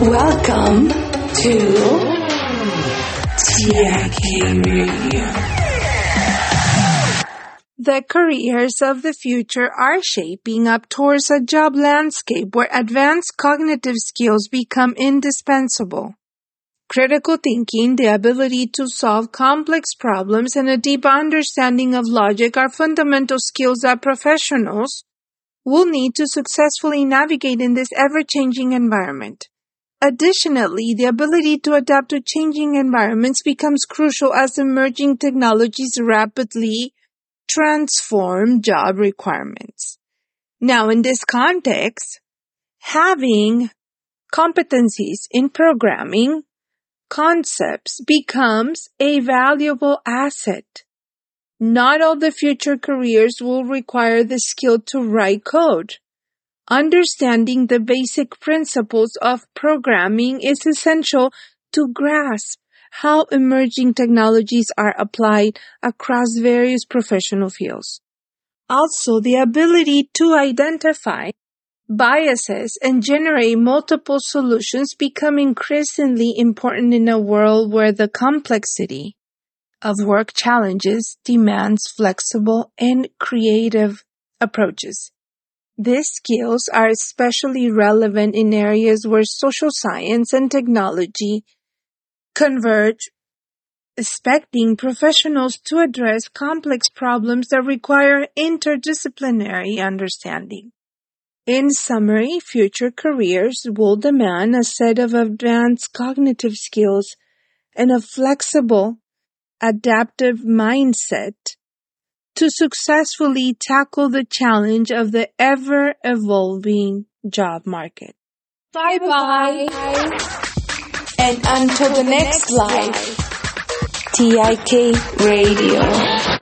Welcome to TIK Radio. The careers of the future are shaping up towards a job landscape where advanced cognitive skills become indispensable. Critical thinking, the ability to solve complex problems, and a deep understanding of logic are fundamental skills that professionals will need to successfully navigate in this ever-changing environment. Additionally, the ability to adapt to changing environments becomes crucial as emerging technologies rapidly transform job requirements. Now, in this context, having competencies in programming concepts becomes a valuable asset. Not all the future careers will require the skill to write code. Understanding the basic principles of programming is essential to grasp how emerging technologies are applied across various professional fields. Also, the ability to identify biases and generate multiple solutions become increasingly important in a world where the complexity of work challenges demands flexible and creative approaches. These skills are especially relevant in areas where social science and technology converge, expecting professionals to address complex problems that require interdisciplinary understanding. In summary, future careers will demand a set of advanced cognitive skills and a flexible, adaptive mindset to successfully tackle the challenge of the ever evolving job market. Bye bye. And until the next live, TIK Radio.